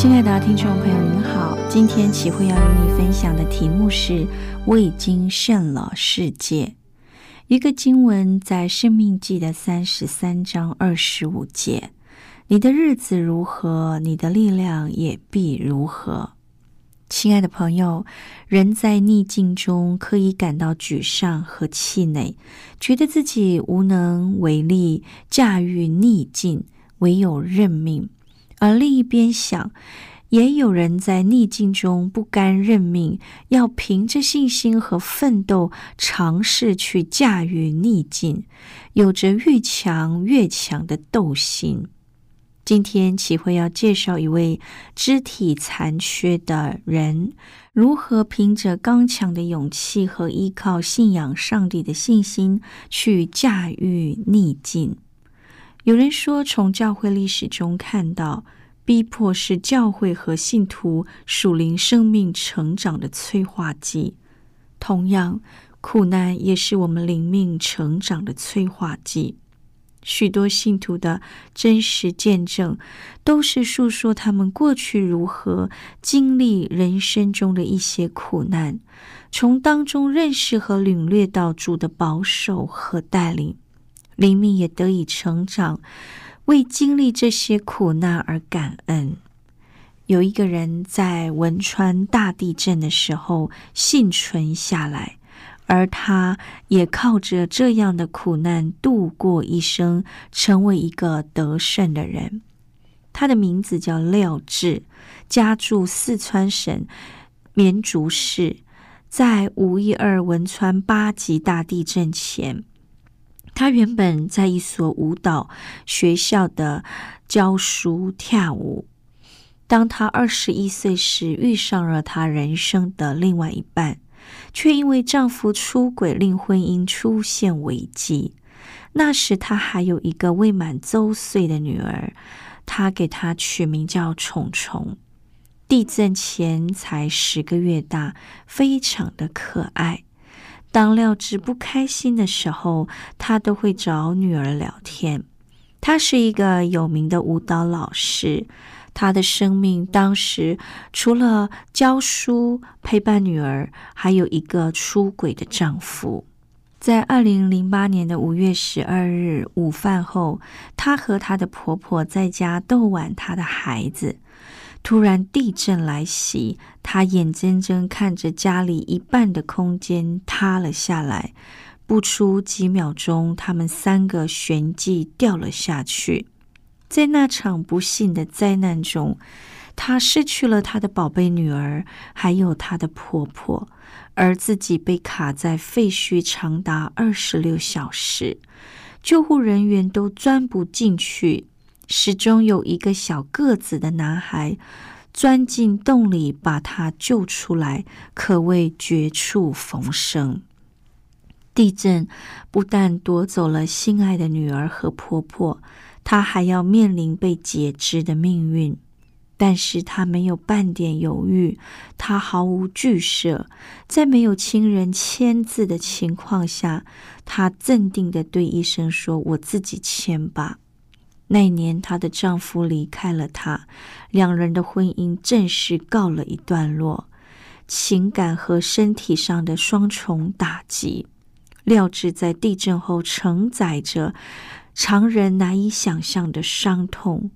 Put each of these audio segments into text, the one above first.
亲爱的听众朋友，您好。今天启慧要与你分享的题目是“我已经胜了世界”。一个经文在《生命记》的三十三章二十五节：“你的日子如何，你的力量也必如何。”亲爱的朋友，人在逆境中可以感到沮丧和气馁，觉得自己无能为力驾驭逆境，唯有认命。而另一边想，也有人在逆境中不甘认命，要凭着信心和奋斗尝试去驾驭逆境，有着愈强越强的斗心。今天启慧要介绍一位肢体残缺的人，如何凭着刚强的勇气和依靠信仰上帝的信心去驾驭逆境。有人说，从教会历史中看到，逼迫是教会和信徒属灵生命成长的催化剂。同样，苦难也是我们灵命成长的催化剂。许多信徒的真实见证，都是诉说他们过去如何经历人生中的一些苦难，从当中认识和领略到主的保守和带领。灵命也得以成长，为经历这些苦难而感恩。有一个人在汶川大地震的时候幸存下来，而他也靠着这样的苦难度过一生，成为一个得胜的人。他的名字叫廖志，家住四川省绵竹市。在五一二汶川八级大地震前。他原本在一所舞蹈学校的教书跳舞。当他二十一岁时，遇上了他人生的另外一半，却因为丈夫出轨令婚姻出现危机。那时他还有一个未满周岁的女儿，他给她取名叫虫虫。地震前才十个月大，非常的可爱。当廖智不开心的时候，他都会找女儿聊天。他是一个有名的舞蹈老师，他的生命当时除了教书、陪伴女儿，还有一个出轨的丈夫。在二零零八年的五月十二日午饭后，她和她的婆婆在家逗玩她的孩子。突然地震来袭，他眼睁睁看着家里一半的空间塌了下来。不出几秒钟，他们三个旋即掉了下去。在那场不幸的灾难中，她失去了她的宝贝女儿，还有她的婆婆，而自己被卡在废墟长达二十六小时，救护人员都钻不进去。始终有一个小个子的男孩钻进洞里，把他救出来，可谓绝处逢生。地震不但夺走了心爱的女儿和婆婆，他还要面临被截肢的命运。但是他没有半点犹豫，他毫无惧色，在没有亲人签字的情况下，他镇定的对医生说：“我自己签吧。”那年，她的丈夫离开了她，两人的婚姻正式告了一段落。情感和身体上的双重打击，廖智在地震后承载着常人难以想象的伤痛。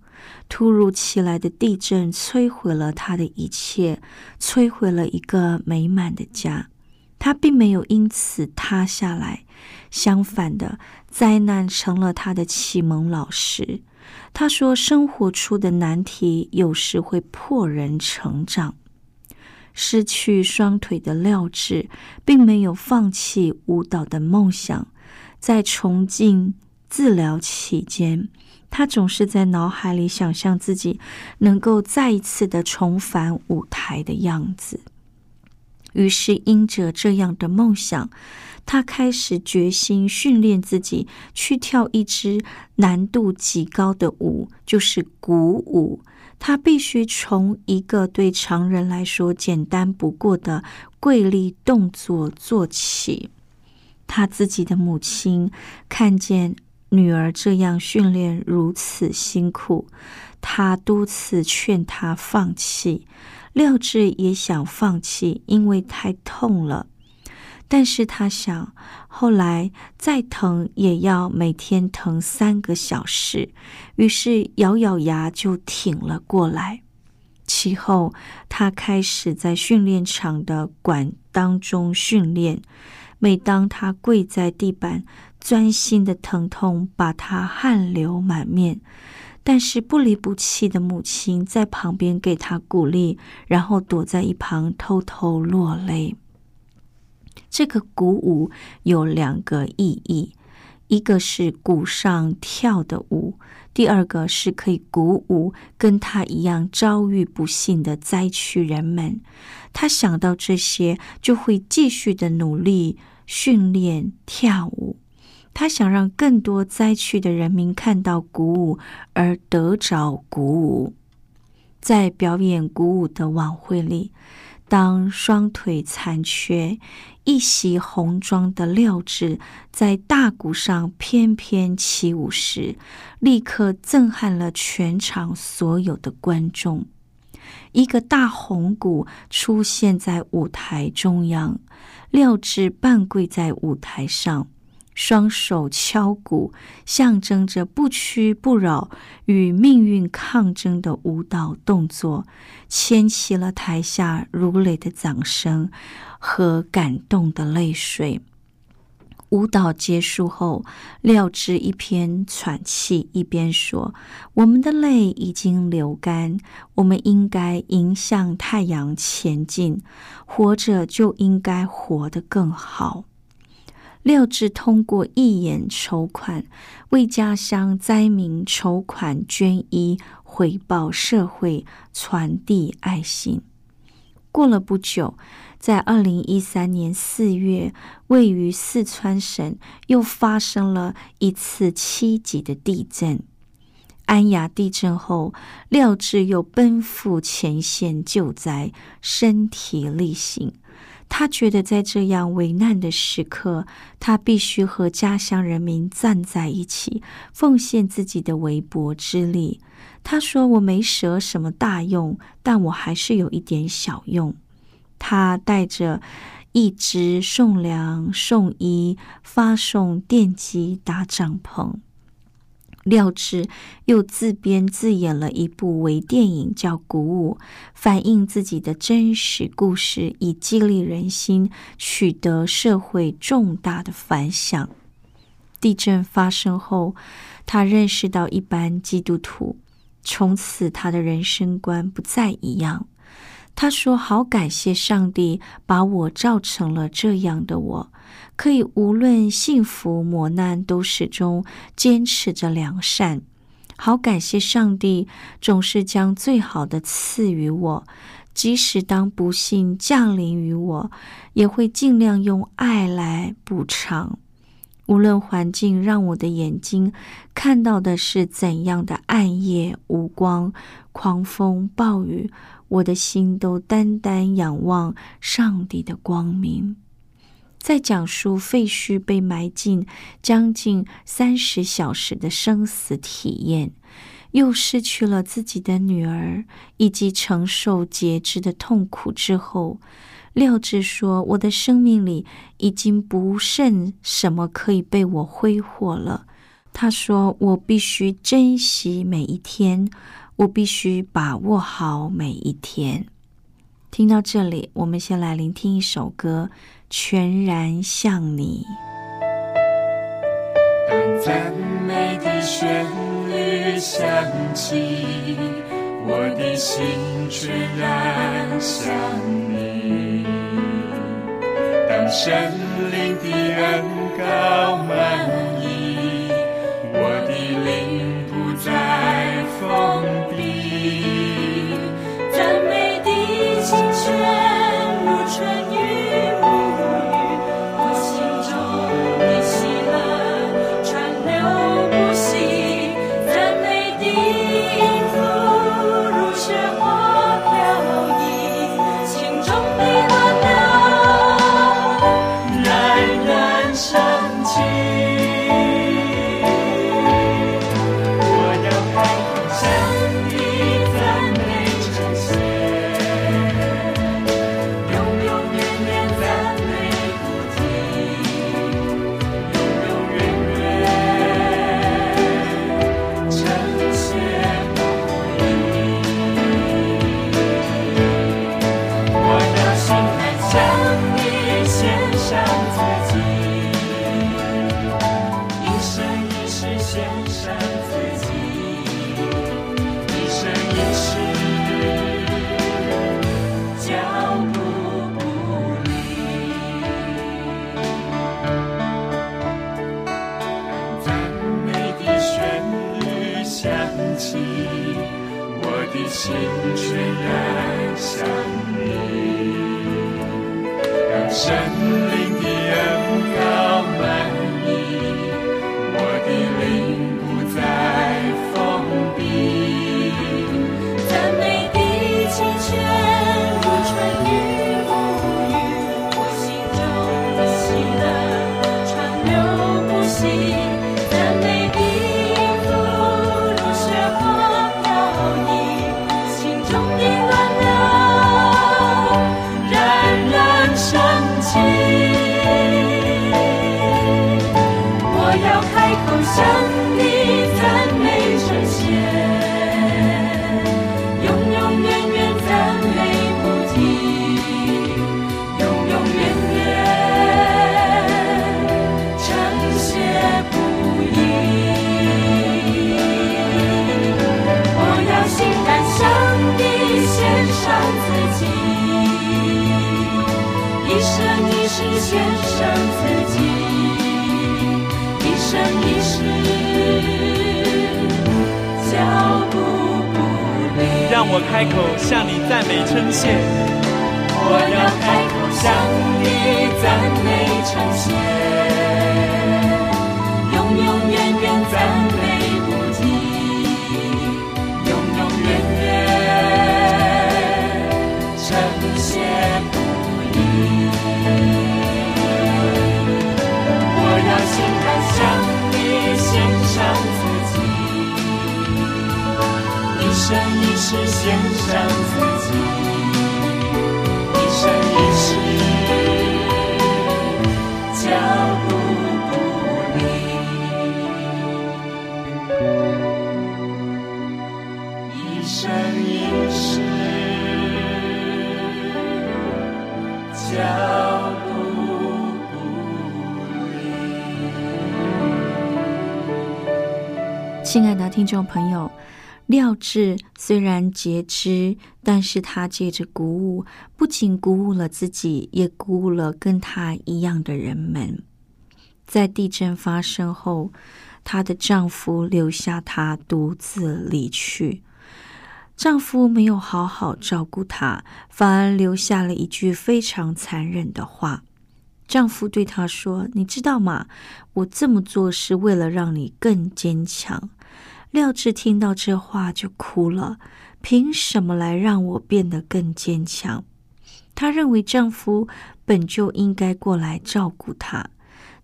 突如其来的地震摧毁了他的一切，摧毁了一个美满的家。他并没有因此塌下来，相反的，灾难成了他的启蒙老师。他说：“生活出的难题有时会迫人成长。”失去双腿的廖智，并没有放弃舞蹈的梦想，在重进治疗期间。他总是在脑海里想象自己能够再一次的重返舞台的样子。于是，因着这样的梦想，他开始决心训练自己去跳一支难度极高的舞，就是鼓舞。他必须从一个对常人来说简单不过的跪立动作做起。他自己的母亲看见。女儿这样训练如此辛苦，他多次劝她放弃。廖智也想放弃，因为太痛了。但是他想，后来再疼也要每天疼三个小时，于是咬咬牙就挺了过来。其后，他开始在训练场的馆当中训练。每当他跪在地板，钻心的疼痛把他汗流满面，但是不离不弃的母亲在旁边给他鼓励，然后躲在一旁偷偷落泪。这个鼓舞有两个意义：一个是鼓上跳的舞，第二个是可以鼓舞跟他一样遭遇不幸的灾区人们。他想到这些，就会继续的努力。训练跳舞，他想让更多灾区的人民看到鼓舞而得着鼓舞。在表演鼓舞的晚会里，当双腿残缺、一袭红装的廖智在大鼓上翩翩起舞时，立刻震撼了全场所有的观众。一个大红鼓出现在舞台中央。廖智半跪在舞台上，双手敲鼓，象征着不屈不挠与命运抗争的舞蹈动作，牵起了台下如雷的掌声和感动的泪水。舞蹈结束后，廖智一边喘气一边说：“我们的泪已经流干，我们应该迎向太阳前进。活着就应该活得更好。”廖智通过义演筹款，为家乡灾民筹款捐衣，回报社会，传递爱心。过了不久。在二零一三年四月，位于四川省又发生了一次七级的地震。安雅地震后，廖智又奔赴前线救灾，身体力行。他觉得在这样危难的时刻，他必须和家乡人民站在一起，奉献自己的微薄之力。他说：“我没舍什么大用，但我还是有一点小用。”他带着一直送粮、送衣、发送电机、搭帐篷。廖智又自编自演了一部微电影，叫《鼓舞》，反映自己的真实故事，以激励人心，取得社会重大的反响。地震发生后，他认识到一般基督徒，从此他的人生观不再一样。他说：“好感谢上帝把我造成了这样的我，可以无论幸福磨难都始终坚持着良善。好感谢上帝总是将最好的赐予我，即使当不幸降临于我，也会尽量用爱来补偿。无论环境让我的眼睛看到的是怎样的暗夜无光、狂风暴雨。”我的心都单单仰望上帝的光明，在讲述废墟被埋进将近三十小时的生死体验，又失去了自己的女儿，以及承受截肢的痛苦之后，廖智说：“我的生命里已经不剩什么可以被我挥霍了，他说：“我必须珍惜每一天，我必须把握好每一天。”听到这里，我们先来聆听一首歌，《全然像你》。当赞美的旋律响起，我的心全然像你。当神灵的恩高满起，我的心全然向你。让神美称谢。生一世献上自己。一生一世，脚步不离。一生一世，脚步不离。亲爱的听众朋友，廖智虽然截肢，但是他借着鼓舞，不仅鼓舞了自己，也鼓舞了跟他一样的人们。在地震发生后，她的丈夫留下她独自离去。丈夫没有好好照顾她，反而留下了一句非常残忍的话。丈夫对她说：“你知道吗？我这么做是为了让你更坚强。”廖智听到这话就哭了。凭什么来让我变得更坚强？她认为丈夫本就应该过来照顾她，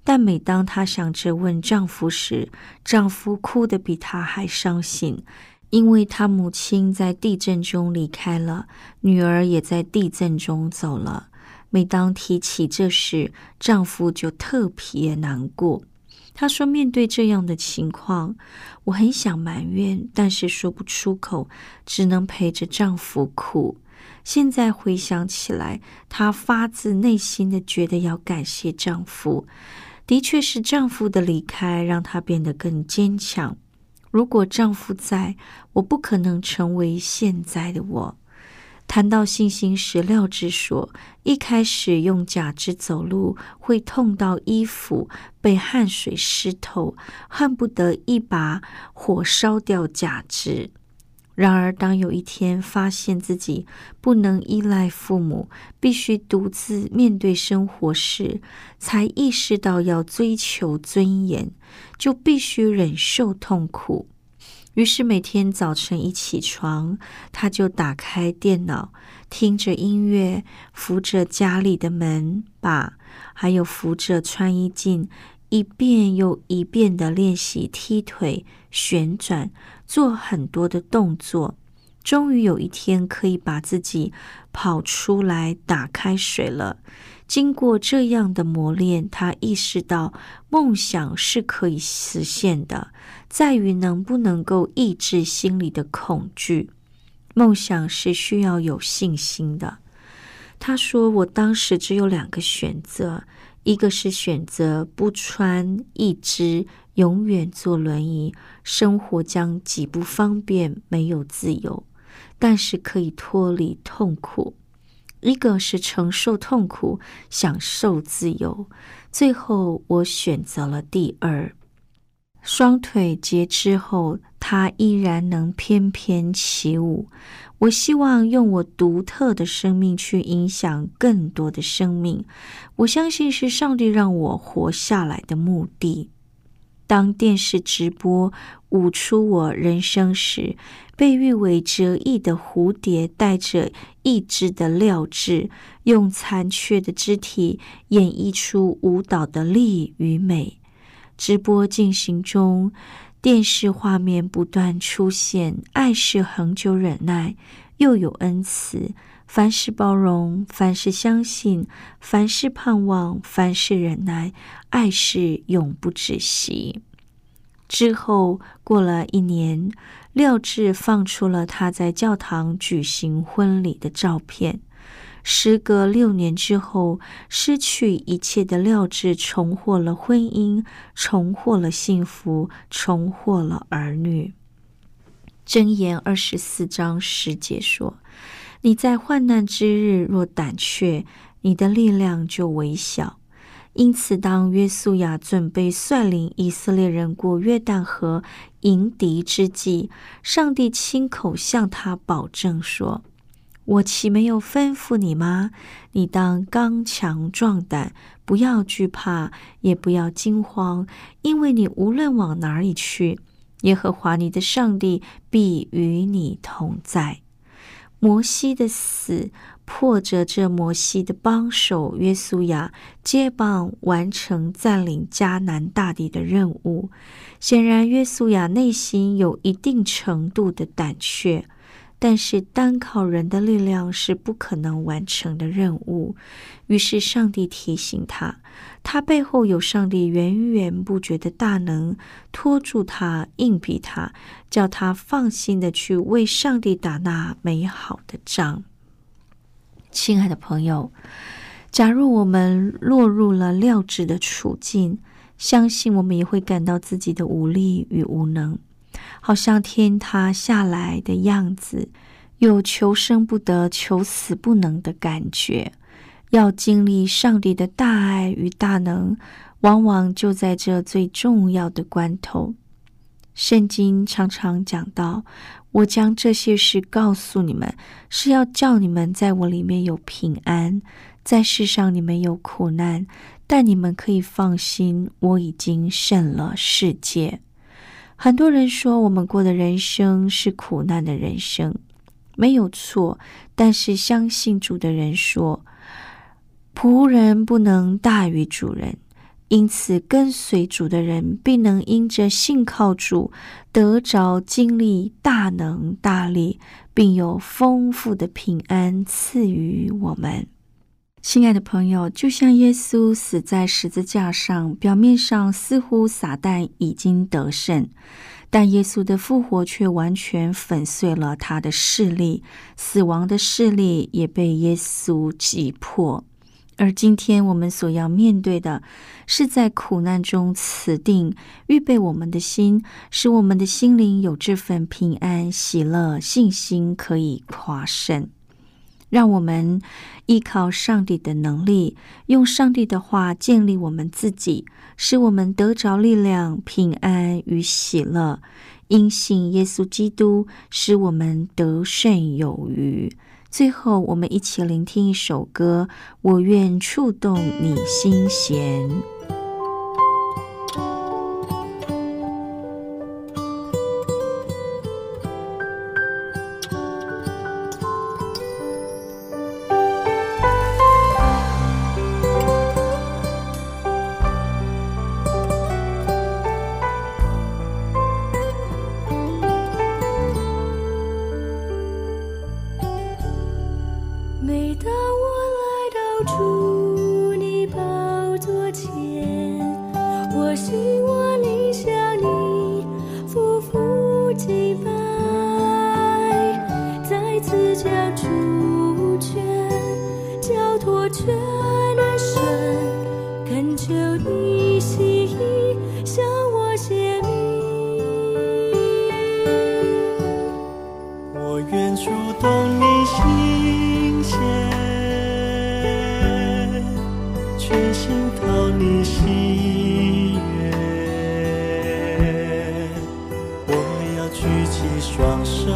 但每当她想着问丈夫时，丈夫哭得比她还伤心，因为她母亲在地震中离开了，女儿也在地震中走了。每当提起这事，丈夫就特别难过。她说：“面对这样的情况，我很想埋怨，但是说不出口，只能陪着丈夫哭。现在回想起来，她发自内心的觉得要感谢丈夫。的确是丈夫的离开让她变得更坚强。如果丈夫在，我不可能成为现在的我。”谈到信心时，廖智说：“一开始用假肢走路会痛到衣服被汗水湿透，恨不得一把火烧掉假肢。然而，当有一天发现自己不能依赖父母，必须独自面对生活时，才意识到要追求尊严，就必须忍受痛苦。”于是每天早晨一起床，他就打开电脑，听着音乐，扶着家里的门把，还有扶着穿衣镜，一遍又一遍的练习踢腿、旋转，做很多的动作。终于有一天，可以把自己跑出来打开水了。经过这样的磨练，他意识到梦想是可以实现的。在于能不能够抑制心里的恐惧。梦想是需要有信心的。他说：“我当时只有两个选择，一个是选择不穿一只，永远坐轮椅，生活将极不方便，没有自由，但是可以脱离痛苦；一个是承受痛苦，享受自由。最后，我选择了第二。”双腿截肢后，他依然能翩翩起舞。我希望用我独特的生命去影响更多的生命。我相信是上帝让我活下来的目的。当电视直播舞出我人生时，被誉为折翼的蝴蝶，带着意志的料质，用残缺的肢体演绎出舞蹈的力与美。直播进行中，电视画面不断出现。爱是恒久忍耐，又有恩慈；凡事包容，凡事相信，凡事盼望，凡事忍耐。爱是永不止息。之后过了一年，廖智放出了他在教堂举行婚礼的照片。时隔六年之后，失去一切的廖智重获了婚姻，重获了幸福，重获了儿女。箴言二十四章十节说：“你在患难之日若胆怯，你的力量就微小。”因此，当约书亚准备率领以色列人过约旦河迎敌之际，上帝亲口向他保证说。我岂没有吩咐你吗？你当刚强壮胆，不要惧怕，也不要惊慌，因为你无论往哪里去，耶和华你的上帝必与你同在。摩西的死，迫着这摩西的帮手约书亚接棒完成占领迦南大地的任务。显然，约书亚内心有一定程度的胆怯。但是单靠人的力量是不可能完成的任务。于是上帝提醒他，他背后有上帝源源不绝的大能托住他、硬逼他，叫他放心的去为上帝打那美好的仗。亲爱的朋友，假如我们落入了料智的处境，相信我们也会感到自己的无力与无能。好像天塌下来的样子，有求生不得、求死不能的感觉。要经历上帝的大爱与大能，往往就在这最重要的关头。圣经常常讲到：“我将这些事告诉你们，是要叫你们在我里面有平安。在世上你们有苦难，但你们可以放心，我已经胜了世界。”很多人说我们过的人生是苦难的人生，没有错。但是相信主的人说，仆人不能大于主人，因此跟随主的人必能因着信靠主，得着经历大能大力，并有丰富的平安赐予我们。亲爱的朋友，就像耶稣死在十字架上，表面上似乎撒旦已经得胜，但耶稣的复活却完全粉碎了他的势力，死亡的势力也被耶稣击破。而今天我们所要面对的，是在苦难中此定预备我们的心，使我们的心灵有这份平安、喜乐、信心，可以夸胜。让我们依靠上帝的能力，用上帝的话建立我们自己，使我们得着力量、平安与喜乐。因信耶稣基督，使我们得胜有余。最后，我们一起聆听一首歌：我愿触动你心弦。你喜悦。我要举起双手，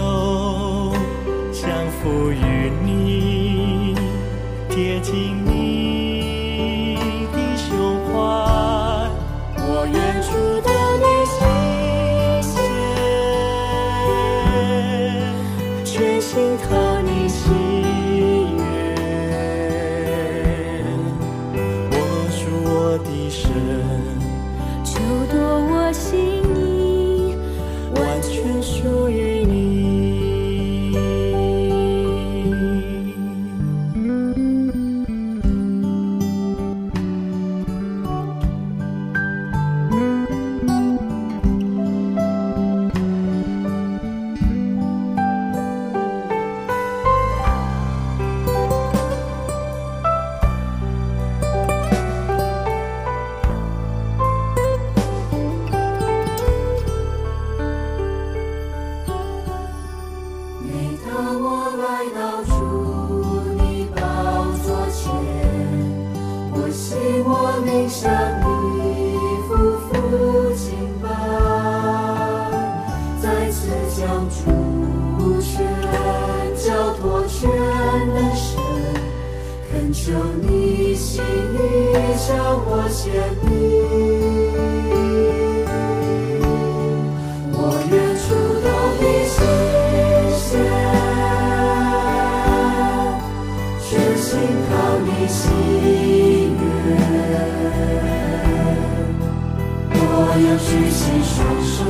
要举起双手，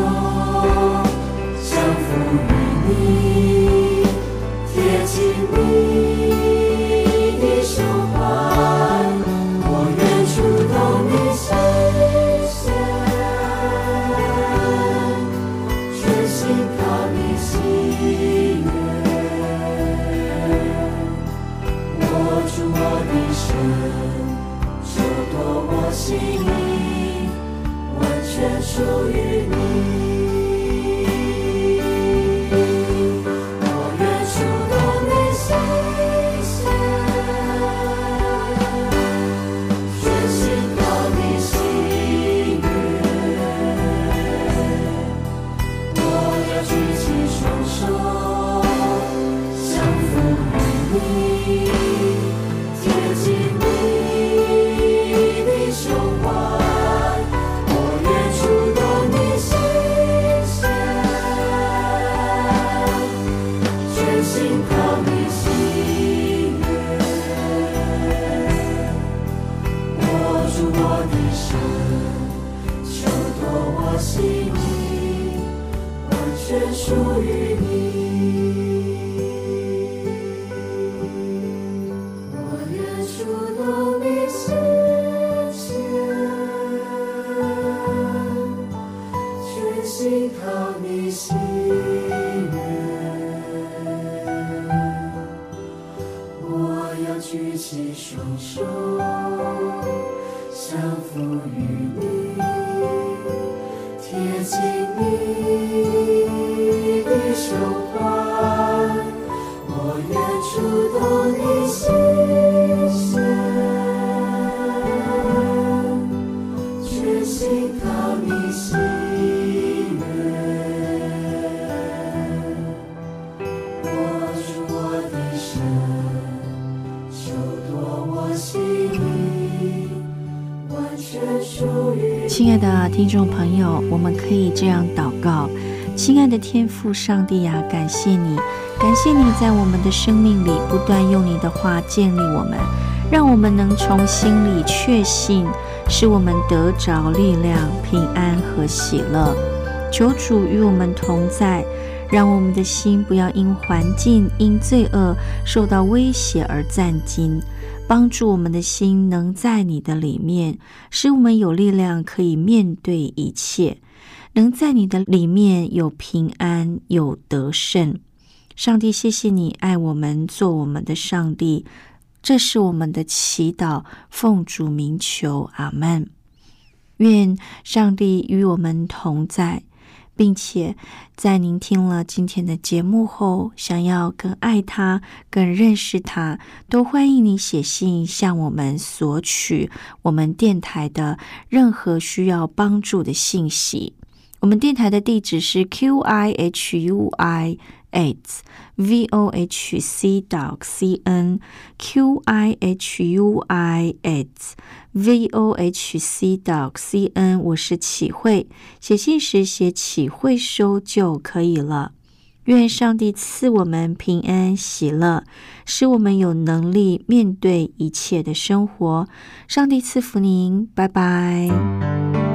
降服于你，贴近你。于你的胸怀我愿触动你心。听众朋友，我们可以这样祷告：亲爱的天父上帝呀、感谢你，感谢你在我们的生命里不断用你的话建立我们，让我们能从心里确信，使我们得着力量、平安和喜乐。求主与我们同在，让我们的心不要因环境、因罪恶受到威胁而战惊。帮助我们的心能在你的里面，使我们有力量可以面对一切，能在你的里面有平安，有得胜。上帝，谢谢你爱我们，做我们的上帝，这是我们的祈祷，奉主名求，阿门。愿上帝与我们同在。并且在您听了今天的节目后，想要更爱他、更认识他，都欢迎你写信向我们索取我们电台的任何需要帮助的信息。我们电台的地址是 q i h u i at v o h c dot c n q i h u i at v o h c dot c n。我是启慧，写信时写启慧收就可以了。愿上帝赐我们平安喜乐，使我们有能力面对一切的生活。上帝赐福您，拜拜。